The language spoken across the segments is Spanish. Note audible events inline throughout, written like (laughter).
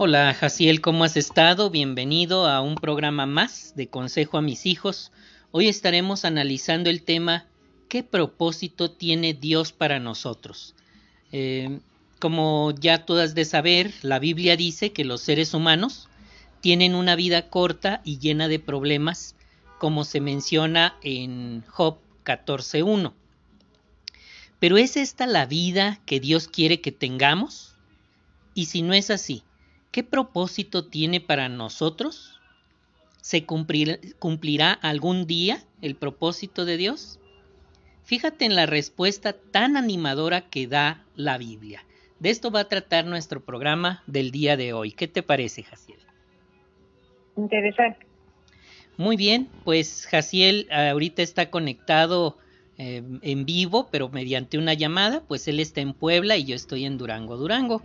Hola, Jaciel, ¿cómo has estado? Bienvenido a un programa más de Consejo a mis hijos. Hoy estaremos analizando el tema ¿Qué propósito tiene Dios para nosotros? Eh, como ya tú has de saber, la Biblia dice que los seres humanos tienen una vida corta y llena de problemas, como se menciona en Job 14.1. Pero ¿es esta la vida que Dios quiere que tengamos? Y si no es así, ¿Qué propósito tiene para nosotros? ¿Se cumplirá, algún día el propósito de Dios? Fíjate en la respuesta tan animadora que da la Biblia. De esto va a tratar nuestro programa del día de hoy. ¿Qué te parece, Jaciel? Interesante. Muy bien, pues Jaciel ahorita está conectado eh, en vivo, pero mediante una llamada, pues él está en Puebla y yo estoy en Durango, Durango.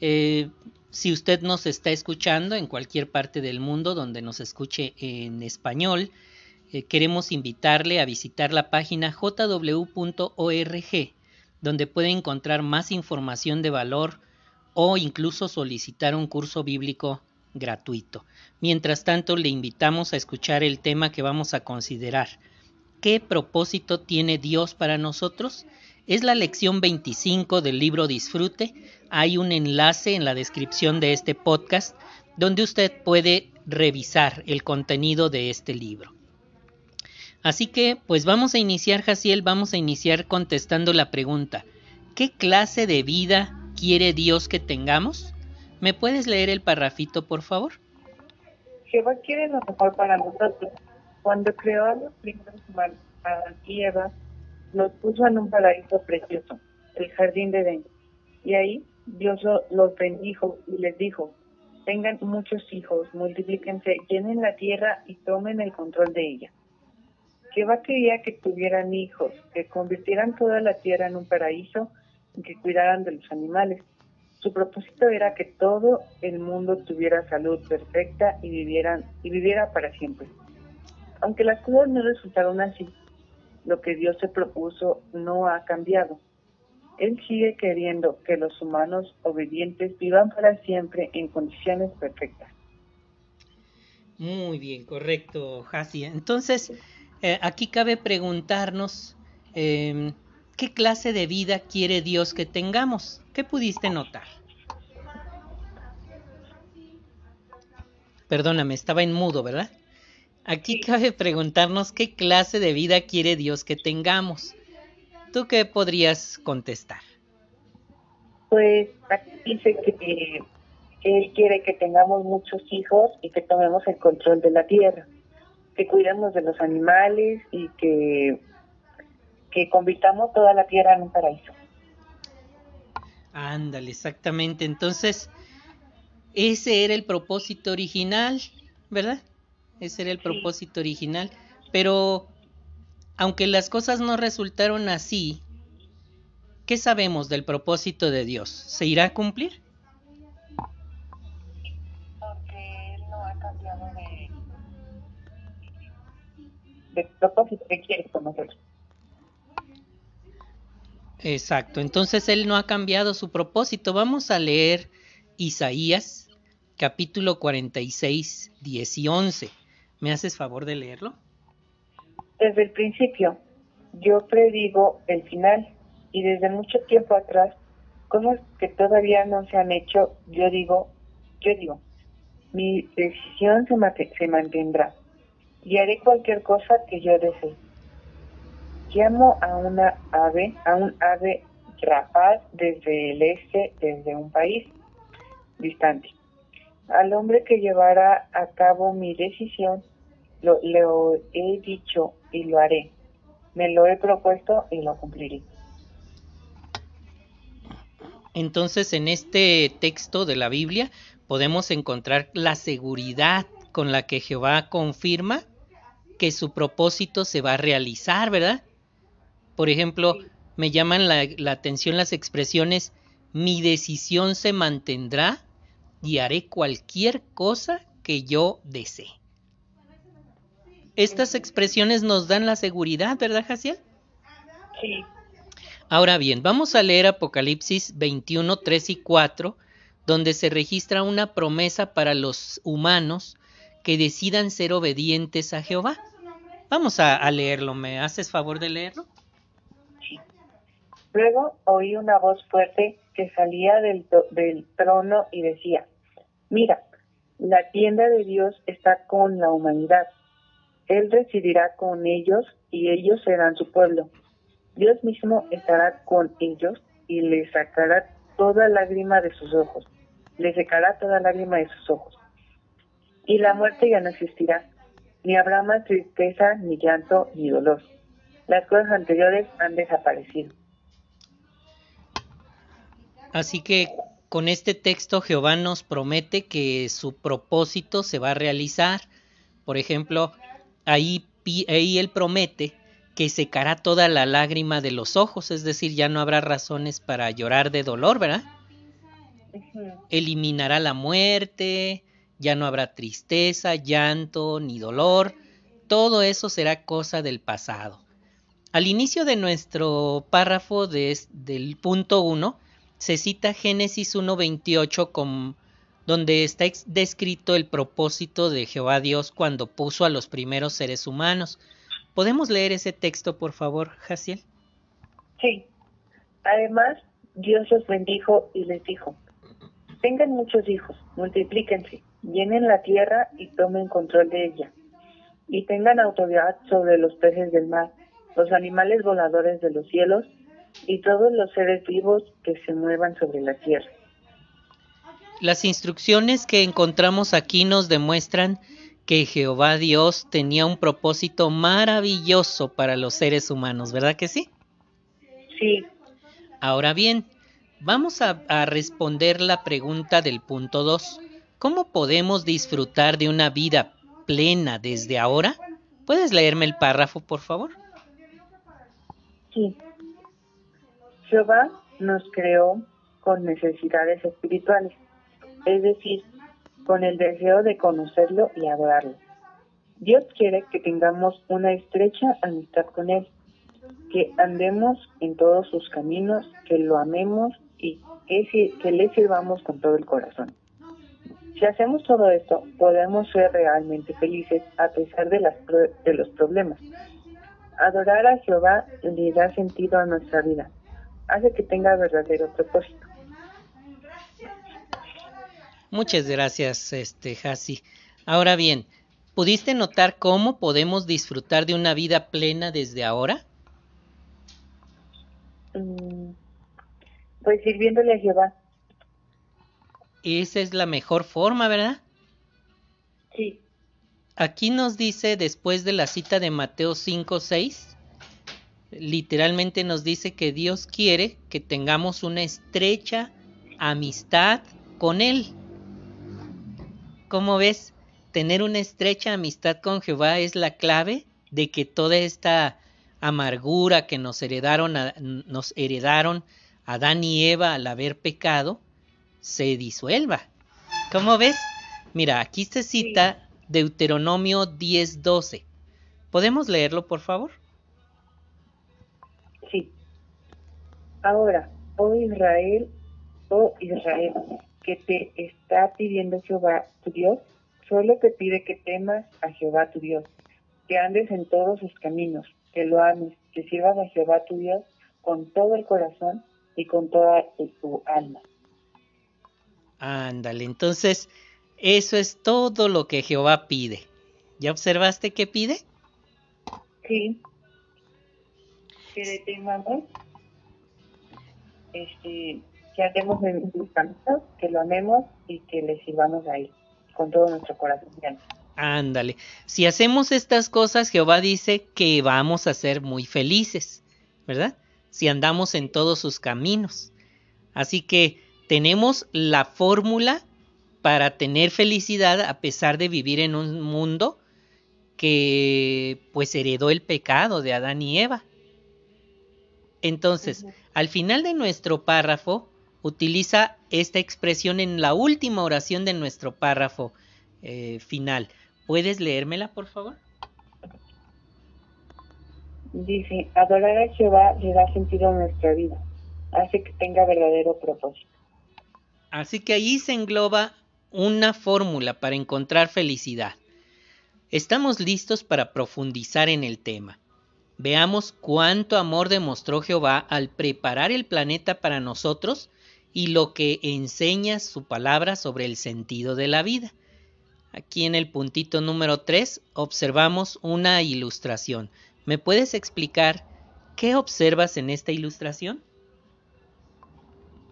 Eh, si usted nos está escuchando en cualquier parte del mundo donde nos escuche en español, eh, queremos invitarle a visitar la página jw.org, donde puede encontrar más información de valor o incluso solicitar un curso bíblico gratuito. Mientras tanto, le invitamos a escuchar el tema que vamos a considerar. ¿Qué propósito tiene Dios para nosotros? Es la lección 25 del libro Disfrute. Hay un enlace en la descripción de este podcast donde usted puede revisar el contenido de este libro. Así que, pues vamos a iniciar, Jaciel, vamos a iniciar contestando la pregunta, ¿qué clase de vida quiere Dios que tengamos? ¿Me puedes leer el parrafito, por favor? Jehová quiere lo mejor para nosotros. Cuando creó a los primeros humanos, los puso en un paraíso precioso, el jardín de Edén. Y ahí Dios los bendijo y les dijo, tengan muchos hijos, multiplíquense, llenen la tierra y tomen el control de ella. Jehová quería que tuvieran hijos, que convirtieran toda la tierra en un paraíso y que cuidaran de los animales. Su propósito era que todo el mundo tuviera salud perfecta y vivieran y viviera para siempre. Aunque las cosas no resultaron así, lo que Dios se propuso no ha cambiado. Él sigue queriendo que los humanos obedientes vivan para siempre en condiciones perfectas. Muy bien, correcto, Hasi. Entonces, eh, aquí cabe preguntarnos em, qué clase de vida quiere Dios que tengamos. ¿Qué pudiste notar? Perdóname, estaba en mudo, ¿verdad? Aquí cabe preguntarnos qué clase de vida quiere Dios que tengamos. ¿Tú qué podrías contestar? Pues aquí dice que Él quiere que tengamos muchos hijos y que tomemos el control de la tierra, que cuidemos de los animales y que, que convirtamos toda la tierra en un paraíso. Ándale, exactamente. Entonces, ese era el propósito original, ¿verdad? Ese era el propósito original. Pero, aunque las cosas no resultaron así, ¿qué sabemos del propósito de Dios? ¿Se irá a cumplir? Porque Él no ha cambiado de, de propósito que quiere con nosotros. Exacto, entonces Él no ha cambiado su propósito. Vamos a leer Isaías capítulo 46, 10 y 11. ¿Me haces favor de leerlo? Desde el principio, yo predigo el final y desde mucho tiempo atrás, cosas que todavía no se han hecho, yo digo, yo digo, mi decisión se, se mantendrá y haré cualquier cosa que yo desee. Llamo a una ave, a un ave rapaz desde el este, desde un país distante al hombre que llevará a cabo mi decisión, lo, he dicho y lo haré. Me lo he propuesto y lo cumpliré. Entonces, en este texto de la Biblia podemos encontrar la seguridad con la que Jehová confirma que su propósito se va a realizar, ¿verdad? Por ejemplo, me llaman la, la atención las expresiones mi decisión se mantendrá y haré cualquier cosa que yo desee. Estas expresiones nos dan la seguridad, ¿verdad, Jaciel? Sí. Ahora bien, vamos a leer Apocalipsis 21, 3 y 4, donde se registra una promesa para los humanos que decidan ser obedientes a Jehová. Vamos a, leerlo, ¿me haces favor de leerlo? Sí. Luego oí una voz fuerte que salía del, del trono y decía, mira, la tienda de Dios está con la humanidad. Él residirá con ellos y ellos serán su pueblo. Dios mismo estará con ellos y les sacará toda lágrima de sus ojos. Le secará toda lágrima de sus ojos. Y la muerte ya no existirá. Ni habrá más tristeza, ni llanto, ni dolor. Las cosas anteriores han desaparecido. Así que con este texto Jehová nos promete que su propósito se va a realizar. Por ejemplo, ahí, ahí él promete que secará toda la lágrima de los ojos, es decir, ya no habrá razones para llorar de dolor, ¿verdad? Eliminará la muerte, ya no habrá tristeza, llanto ni dolor, todo eso será cosa del pasado. Al inicio de nuestro párrafo del punto 1 se cita Génesis 1.28 donde está descrito el propósito de Jehová Dios cuando puso a los primeros seres humanos. ¿Podemos leer ese texto, por favor, Jaciel? Sí. Además, Dios los bendijo y les dijo, tengan muchos hijos, multiplíquense, llenen la tierra y tomen control de ella, y tengan autoridad sobre los peces del mar, los animales voladores de los cielos y todos los seres vivos que se muevan sobre la tierra. Las instrucciones que encontramos aquí nos demuestran que Jehová Dios tenía un propósito maravilloso para los seres humanos, ¿verdad que sí? Sí. Ahora bien, vamos a, responder la pregunta del punto 2. ¿Cómo podemos disfrutar de una vida plena desde ahora? ¿Puedes leerme el párrafo, por favor? Sí. Jehová nos creó con necesidades espirituales, es decir, con el deseo de conocerlo y adorarlo. Dios quiere que tengamos una estrecha amistad con Él, que andemos en todos sus caminos, que lo amemos y que, le sirvamos con todo el corazón. Si hacemos todo esto, podemos ser realmente felices a pesar de, las, de los problemas. Adorar a Jehová le da sentido a nuestra vida, hace que tenga verdadero propósito. Muchas gracias, este Hasi. Ahora bien, ¿pudiste notar cómo podemos disfrutar de una vida plena desde ahora? Mm, pues sirviéndole a Jehová. Esa es la mejor forma, ¿verdad? Sí. Aquí nos dice, después de la cita de Mateo 5, 6, literalmente nos dice que Dios quiere que tengamos una estrecha amistad con Él. ¿Cómo ves? Tener una estrecha amistad con Jehová es la clave de que toda esta amargura que nos heredaron, nos heredaron Adán y Eva al haber pecado, se disuelva. ¿Cómo ves? Mira, aquí se cita Deuteronomio 10:12. ¿Podemos leerlo, por favor? Ahora, oh Israel, oh Israel, que te está pidiendo Jehová tu Dios, solo te pide que temas a Jehová tu Dios, que andes en todos sus caminos, que lo ames, que sirvas a Jehová tu Dios con todo el corazón y con toda tu alma. Ándale, entonces eso es todo lo que Jehová pide. ¿Ya observaste qué pide? Sí. Que le temamos, este, que andemos en sus caminos, que lo amemos y que le sirvamos a con todo nuestro corazón. Ándale, si hacemos estas cosas, Jehová dice que vamos a ser muy felices, ¿verdad? Si andamos en todos sus caminos. Así que tenemos la fórmula para tener felicidad a pesar de vivir en un mundo que pues heredó el pecado de Adán y Eva. Entonces, al final de nuestro párrafo, utiliza esta expresión en la última oración de nuestro párrafo eh, final. ¿Puedes leérmela, por favor? Dice, adorar a Jehová le da sentido a nuestra vida, hace que tenga verdadero propósito. Así que ahí se engloba una fórmula para encontrar felicidad. Estamos listos para profundizar en el tema. Veamos cuánto amor demostró Jehová al preparar el planeta para nosotros y lo que enseña su palabra sobre el sentido de la vida. Aquí en el puntito número 3 observamos una ilustración. ¿Me puedes explicar qué observas en esta ilustración?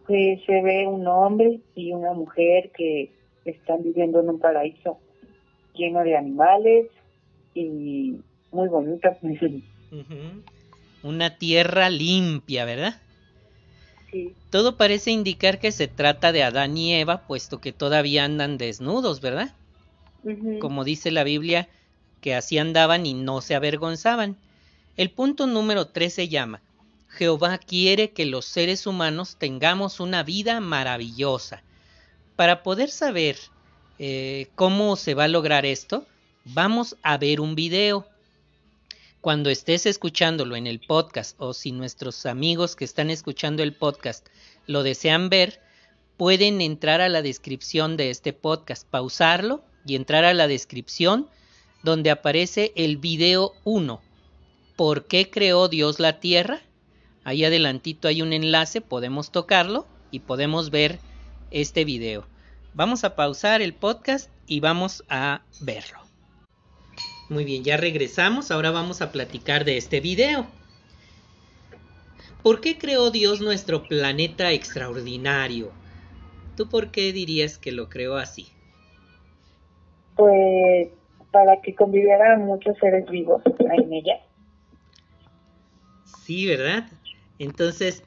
Se ve un hombre y una mujer que están viviendo en un paraíso lleno de animales y muy Una tierra limpia, ¿verdad? Sí. Todo parece indicar que se trata de Adán y Eva, puesto que todavía andan desnudos, ¿verdad? Como dice la Biblia, que así andaban y no se avergonzaban. El punto número 3 se llama, Jehová quiere que los seres humanos tengamos una vida maravillosa. Para poder saber eh, cómo se va a lograr esto, vamos a ver un video. Cuando estés escuchándolo en el podcast o si nuestros amigos que están escuchando el podcast lo desean ver, pueden entrar a la descripción de este podcast, pausarlo y entrar a la descripción donde aparece el video 1. ¿Por qué creó Dios la tierra? Ahí adelantito hay un enlace, podemos tocarlo y podemos ver este video. Vamos a pausar el podcast y vamos a verlo. Muy bien, ya regresamos, ahora vamos a platicar de este video. ¿Por qué creó Dios nuestro planeta extraordinario? ¿Tú por qué dirías que lo creó así? Pues para que convivieran muchos seres vivos en ella. Sí, ¿verdad? Entonces,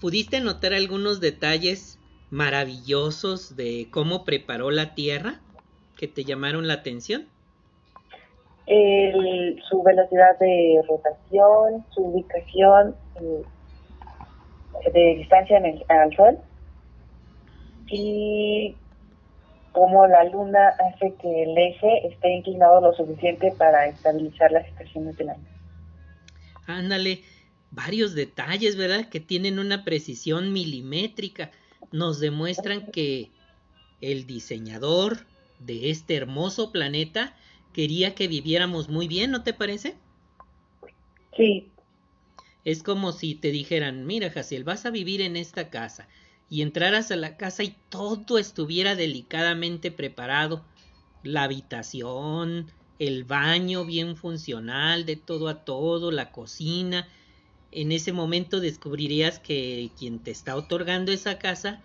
¿pudiste notar algunos detalles maravillosos de cómo preparó la Tierra que te llamaron la atención? Su velocidad de rotación, su ubicación de distancia en el, al Sol y cómo la luna hace que el eje esté inclinado lo suficiente para estabilizar las estaciones del año. Ándale, varios detalles, ¿verdad? Que tienen una precisión milimétrica. Nos demuestran que el diseñador de este hermoso planeta quería que viviéramos muy bien, ¿no te parece? Sí. Es como si te dijeran, mira, Jaciel, vas a vivir en esta casa y entraras a la casa y todo estuviera delicadamente preparado, la habitación, el baño bien funcional, de todo a todo, la cocina, en ese momento descubrirías que quien te está otorgando esa casa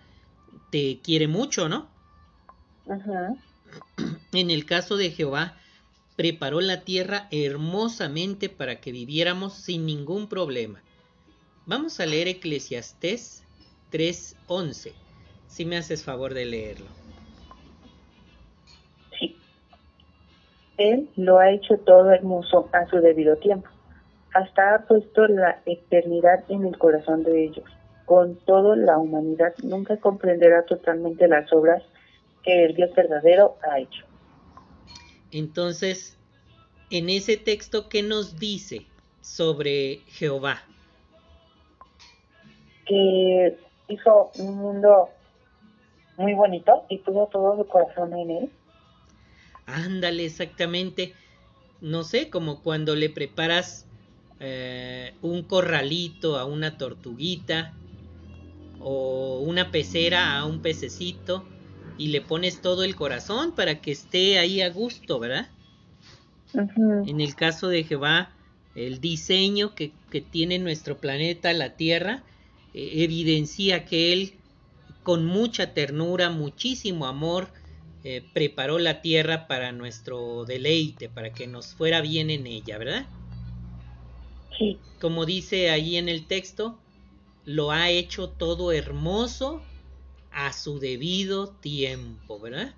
te quiere mucho, ¿no? Ajá. En el caso de Jehová, preparó la tierra hermosamente para que viviéramos sin ningún problema. Vamos a leer Eclesiastés 3.11. Si me haces favor de leerlo. Sí. Él lo ha hecho todo hermoso a su debido tiempo. Hasta ha puesto la eternidad en el corazón de ellos. Con todo, la humanidad nunca comprenderá totalmente las obras que el Dios verdadero ha hecho. Entonces, en ese texto, ¿qué nos dice sobre Jehová? Que hizo un mundo muy bonito y tuvo todo su corazón en él. Ándale, exactamente. No sé, como cuando le preparas eh, un corralito a una tortuguita o una pecera a un pececito y le pones todo el corazón para que esté ahí a gusto, ¿verdad? En el caso de Jehová, el diseño que, que tiene nuestro planeta, la Tierra, eh, evidencia que Él con mucha ternura, muchísimo amor, eh, preparó la tierra para nuestro deleite, para que nos fuera bien en ella, ¿verdad? Sí. Como dice ahí en el texto, lo ha hecho todo hermoso a su debido tiempo, ¿verdad?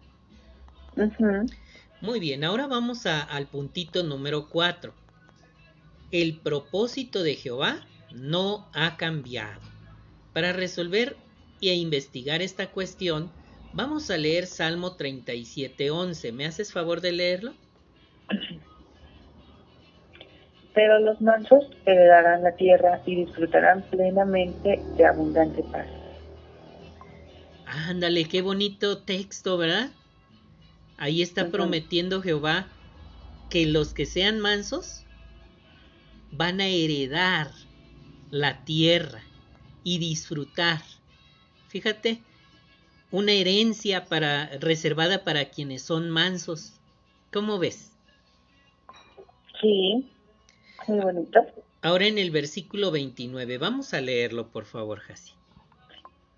Muy bien, ahora vamos al puntito número 4. El propósito de Jehová no ha cambiado. Para resolver e investigar esta cuestión, vamos a leer Salmo 37.11. ¿Me haces favor de leerlo? Pero los mansos heredarán la tierra y disfrutarán plenamente de abundante paz. Ándale, qué bonito texto, ¿verdad? Ahí está prometiendo Jehová que los que sean mansos van a heredar la tierra y disfrutar. Fíjate, una herencia para reservada para quienes son mansos. ¿Cómo ves? Sí, muy bonito. Ahora en el versículo 29, vamos a leerlo, por favor, Jasi.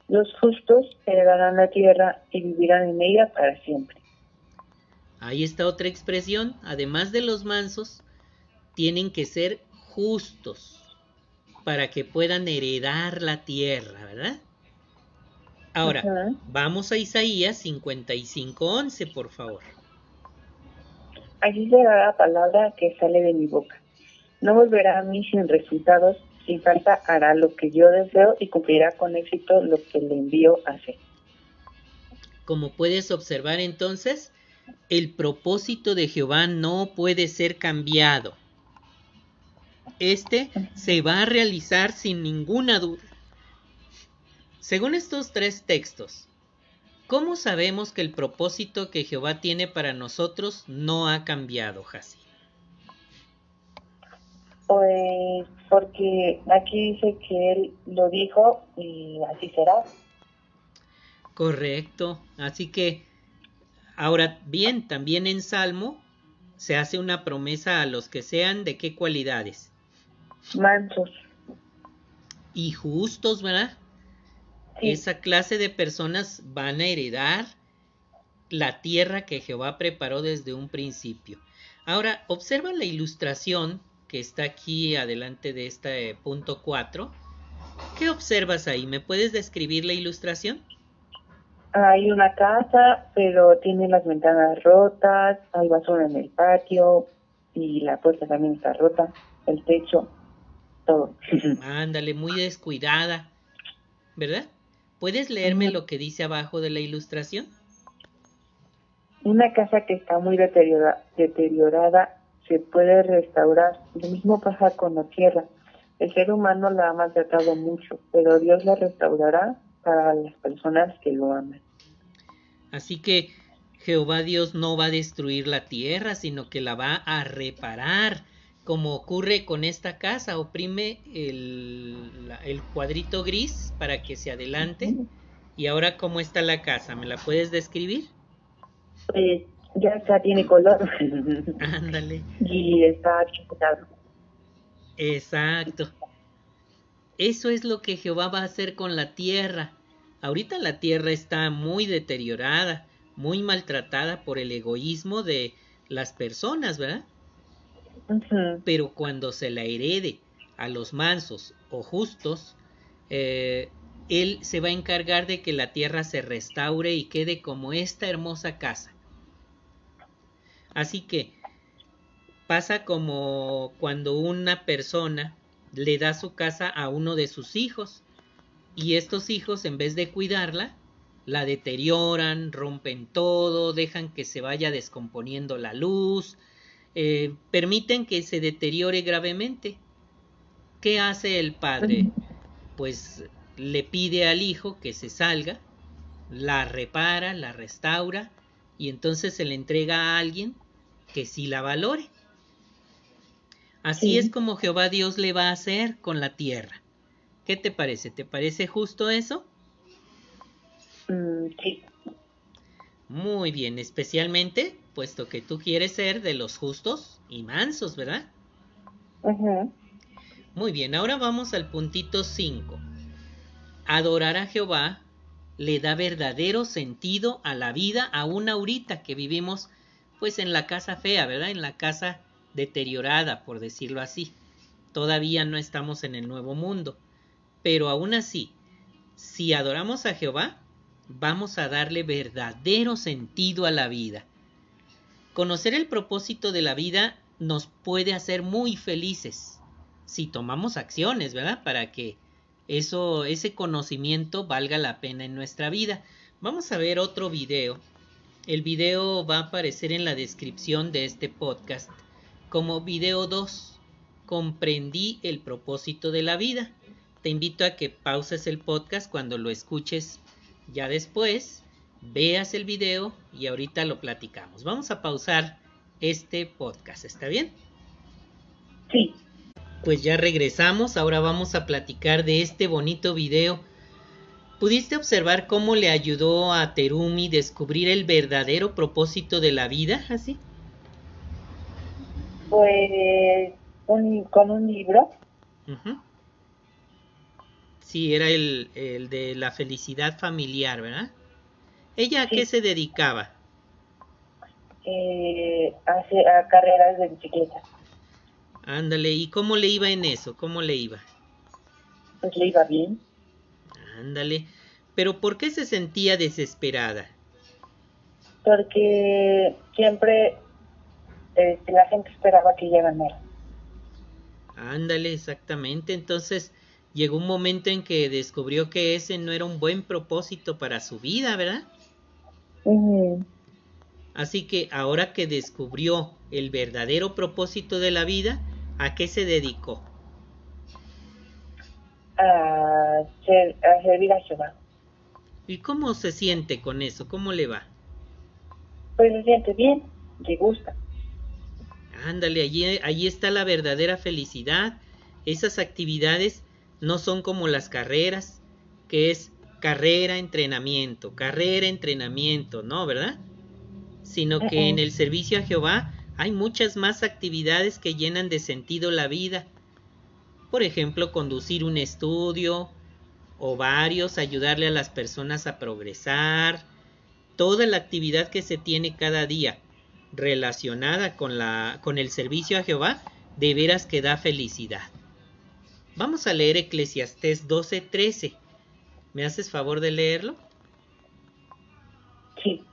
Los justos heredarán la tierra y vivirán en ella para siempre. Ahí está otra expresión. Además de los mansos, tienen que ser justos para que puedan heredar la tierra, ¿verdad? Ahora, vamos a Isaías 55:11, por favor. Allí será la palabra que sale de mi boca. No volverá a mí sin resultados, sin falta hará lo que yo deseo y cumplirá con éxito lo que le envío a hacer. Como puedes observar entonces, el propósito de Jehová no puede ser cambiado. Este se va a realizar sin ninguna duda. Según estos tres textos, ¿cómo sabemos que el propósito que Jehová tiene para nosotros no ha cambiado, Hasi? Pues porque aquí dice que él lo dijo y así será. Correcto. Así que, ahora bien, también en Salmo se hace una promesa a los que sean de qué cualidades. Mansos. Y justos, ¿verdad? Esa clase de personas van a heredar la tierra que Jehová preparó desde un principio. Ahora, observa la ilustración que está aquí adelante de este punto 4. ¿Qué observas ahí? ¿Me puedes describir la ilustración? Hay una casa, pero tiene las ventanas rotas, hay basura en el patio y la puerta también está rota, el techo, todo. (laughs) Ándale, muy descuidada, ¿verdad? ¿Puedes leerme lo que dice abajo de la ilustración? Una casa que está muy deteriorada se puede restaurar. Lo mismo pasa con la tierra. El ser humano la ha maltratado mucho, pero Dios la restaurará para las personas que lo aman. Así que Jehová Dios no va a destruir la tierra, sino que la va a reparar, como ocurre con esta casa. Oprime el, el cuadrito gris para que se adelante. Y ahora, ¿cómo está la casa? ¿Me la puedes describir? Pues ya está, tiene color. Ándale. y está chocado. Exacto. Eso es lo que Jehová va a hacer con la tierra. Ahorita la tierra está muy deteriorada, muy maltratada por el egoísmo de las personas, ¿verdad? Pero cuando se la herede a los mansos o justos, eh, él se va a encargar de que la tierra se restaure y quede como esta hermosa casa. Así que pasa como cuando una persona le da su casa a uno de sus hijos y estos hijos en vez de cuidarla, la deterioran, rompen todo, dejan que se vaya descomponiendo la luz, eh, permiten que se deteriore gravemente. ¿Qué hace el padre? Pues le pide al hijo que se salga, la repara, la restaura y entonces se le entrega a alguien que sí la valore. Así es como Jehová Dios le va a hacer con la tierra. ¿Qué te parece? ¿Te parece justo eso? Mm, sí. Muy bien, especialmente puesto que tú quieres ser de los justos y mansos, ¿verdad? Muy bien, ahora vamos al puntito 5. Adorar a Jehová le da verdadero sentido a la vida aún ahorita que vivimos pues en la casa fea, ¿verdad? En la casa deteriorada, por decirlo así. Todavía no estamos en el nuevo mundo. Pero aún así, si adoramos a Jehová, vamos a darle verdadero sentido a la vida. Conocer el propósito de la vida nos puede hacer muy felices si tomamos acciones, ¿verdad? Para que eso, ese conocimiento valga la pena en nuestra vida. Vamos a ver otro video. El video va a aparecer en la descripción de este podcast como video 2. Comprendí el propósito de la vida. Te invito a que pauses el podcast cuando lo escuches ya después veas el video y ahorita lo platicamos. Vamos a pausar este podcast, ¿está bien? Sí. Pues ya regresamos, ahora vamos a platicar de este bonito video. ¿Pudiste observar cómo le ayudó a Terumi descubrir el verdadero propósito de la vida, así? Pues con un libro. Sí, era el, el, de la felicidad familiar, ¿verdad? ¿Ella a qué se dedicaba? Eh, a, carreras de bicicleta. Ándale, ¿y cómo le iba en eso? ¿Cómo le iba? Pues le iba bien. Ándale, pero ¿por qué se sentía desesperada? Porque siempre este, la gente esperaba que ella ganara. Ándale, exactamente. Entonces llegó un momento en que descubrió que ese no era un buen propósito para su vida, ¿verdad? Así que ahora que descubrió el verdadero propósito de la vida, ¿a qué se dedicó? A, servir a Jehová. ¿Y cómo se siente con eso? ¿Cómo le va? Pues se siente bien, le gusta. Ándale, allí, allí está la verdadera felicidad. Esas actividades no son como las carreras, que es carrera, entrenamiento, carrera, entrenamiento, ¿no? ¿Verdad? Sino que en el servicio a Jehová hay muchas más actividades que llenan de sentido la vida. Por ejemplo, conducir un estudio o varios, ayudarle a las personas a progresar, toda la actividad que se tiene cada día relacionada con, la, con el servicio a Jehová, de veras que da felicidad. Vamos a leer Eclesiastés 12:13. ¿Me haces favor de leerlo? Sí.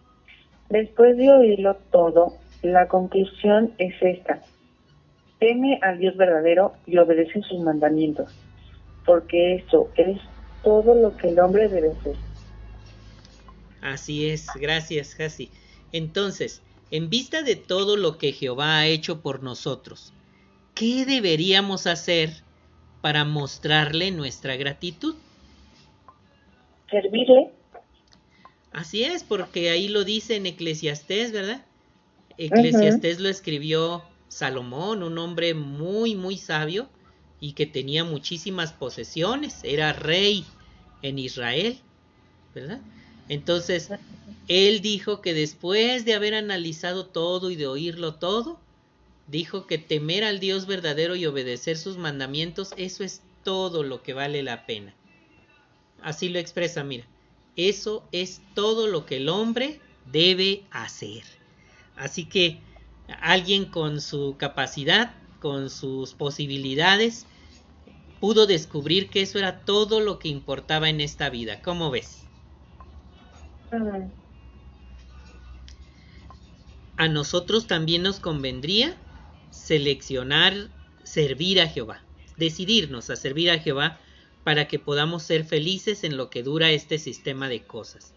Después de oírlo todo, la conclusión es esta. Teme al Dios verdadero y obedece sus mandamientos, porque eso es todo lo que el hombre debe hacer. Así es, gracias, Hasi. Entonces, en vista de todo lo que Jehová ha hecho por nosotros, ¿qué deberíamos hacer para mostrarle nuestra gratitud? Servirle. Así es, porque ahí lo dice en Eclesiastés, ¿verdad? Eclesiastés lo escribió Salomón, un hombre muy, muy sabio y que tenía muchísimas posesiones, era rey en Israel, ¿verdad? Entonces, él dijo que después de haber analizado todo y de oírlo todo, dijo que temer al Dios verdadero y obedecer sus mandamientos, eso es todo lo que vale la pena. Así lo expresa, mira, eso es todo lo que el hombre debe hacer. Así que alguien con su capacidad, con sus posibilidades, pudo descubrir que eso era todo lo que importaba en esta vida. ¿Cómo ves? A nosotros también nos convendría seleccionar servir a Jehová, decidirnos a servir a Jehová para que podamos ser felices en lo que dura este sistema de cosas.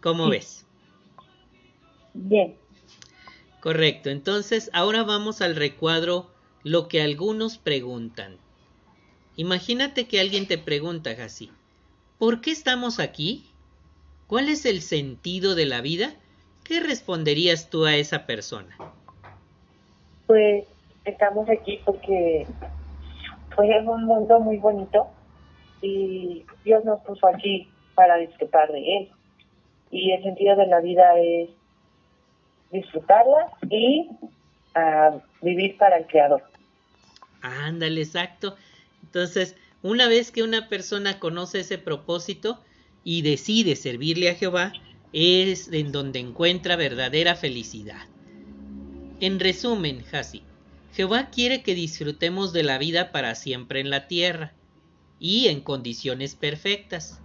¿Cómo ves? Bien. Correcto, entonces ahora vamos al recuadro lo que algunos preguntan. Imagínate que alguien te pregunta así, ¿por qué estamos aquí? ¿Cuál es el sentido de la vida? ¿Qué responderías tú a esa persona? Pues estamos aquí porque fue un mundo muy bonito y Dios nos puso aquí para disfrutar de él. Y el sentido de la vida es disfrutarla y uh, vivir para el Creador. Ándale, exacto. Entonces, una vez que una persona conoce ese propósito, y decide servirle a Jehová, es en donde encuentra verdadera felicidad. En resumen, Hasi, Jehová quiere que disfrutemos de la vida para siempre en la tierra y en condiciones perfectas.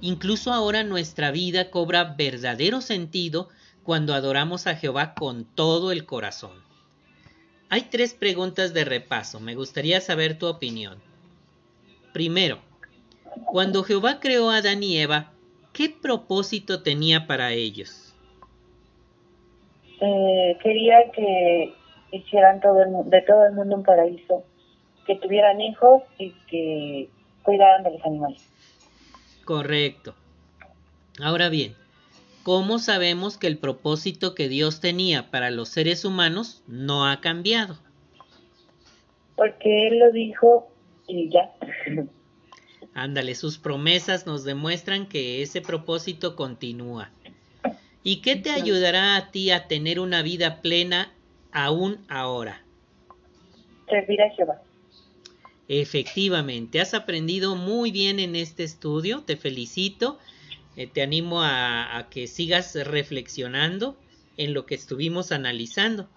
Incluso ahora nuestra vida cobra verdadero sentido cuando adoramos a Jehová con todo el corazón. Hay tres preguntas de repaso, me gustaría saber tu opinión. Primero, cuando Jehová creó a Adán y Eva, ¿qué propósito tenía para ellos? Eh, quería que hicieran todo de todo el mundo un paraíso, que tuvieran hijos y que cuidaran de los animales. Correcto. Ahora bien, ¿cómo sabemos que el propósito que Dios tenía para los seres humanos no ha cambiado? Porque Él lo dijo y ya. Ándale, sus promesas nos demuestran que ese propósito continúa. ¿Y qué te ayudará a ti a tener una vida plena aún ahora? Servir a Jehová. Efectivamente, has aprendido muy bien en este estudio, te felicito, eh, te animo a, a que sigas reflexionando en lo que estuvimos analizando.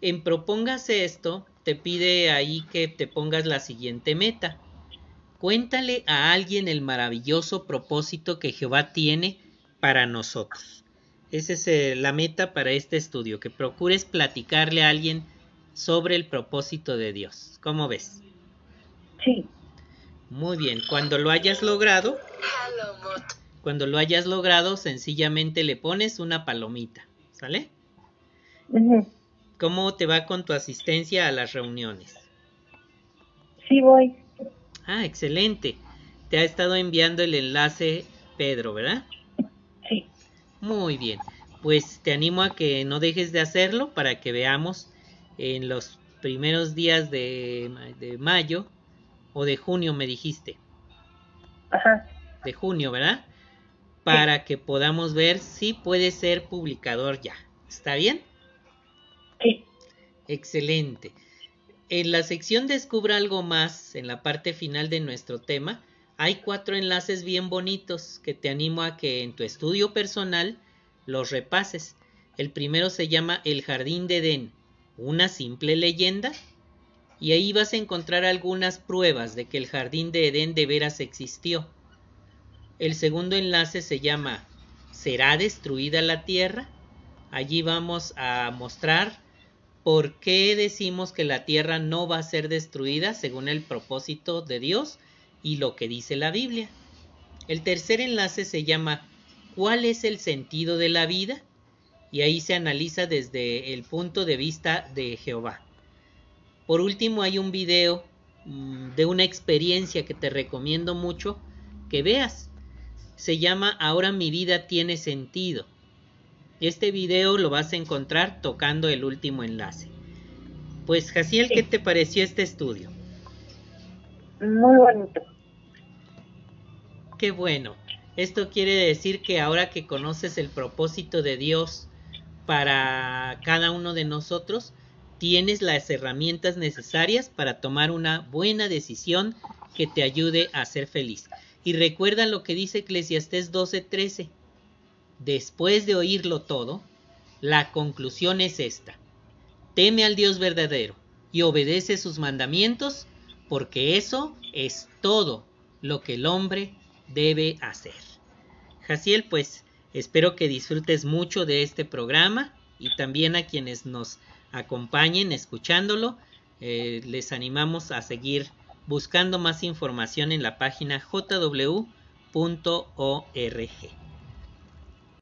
En Propóngase esto, te pide ahí que te pongas la siguiente meta. Cuéntale a alguien el maravilloso propósito que Jehová tiene para nosotros. Esa es eh, la meta para este estudio, que procures platicarle a alguien sobre el propósito de Dios. ¿Cómo ves? Sí. Muy bien, cuando lo hayas logrado, cuando lo hayas logrado, sencillamente le pones una palomita, ¿sale? ¿Cómo te va con tu asistencia a las reuniones? Sí voy. Ah, excelente. Te ha estado enviando el enlace Pedro, ¿verdad? Sí. Muy bien. Pues te animo a que no dejes de hacerlo para que veamos en los primeros días de, de mayo o de junio, me dijiste. Ajá. De junio, ¿verdad? Para que podamos ver si puede ser publicador ya. ¿Está bien? Sí. Excelente. En la sección Descubra algo más, en la parte final de nuestro tema, hay cuatro enlaces bien bonitos que te animo a que en tu estudio personal los repases. El primero se llama El Jardín de Edén, una simple leyenda. Y ahí vas a encontrar algunas pruebas de que el Jardín de Edén de veras existió. El segundo enlace se llama ¿Será destruida la tierra? Allí vamos a mostrar por qué decimos que la tierra no va a ser destruida según el propósito de Dios y lo que dice la Biblia. El tercer enlace se llama ¿Cuál es el sentido de la vida? Y ahí se analiza desde el punto de vista de Jehová. Por último hay un video mmm, de una experiencia que te recomiendo mucho que veas. Se llama Ahora mi vida tiene sentido. Este video lo vas a encontrar tocando el último enlace. Pues Jaciel, ¿qué te pareció este estudio? Muy bonito. Qué bueno. Esto quiere decir que ahora que conoces el propósito de Dios para cada uno de nosotros, tienes las herramientas necesarias para tomar una buena decisión que te ayude a ser feliz. Y recuerda lo que dice Eclesiastés 12:13. Después de oírlo todo, la conclusión es esta. Teme al Dios verdadero y obedece sus mandamientos, porque eso es todo lo que el hombre debe hacer. Jaciel, pues espero que disfrutes mucho de este programa y también a quienes nos acompañen escuchándolo, eh, les animamos a seguir buscando más información en la página jw.org.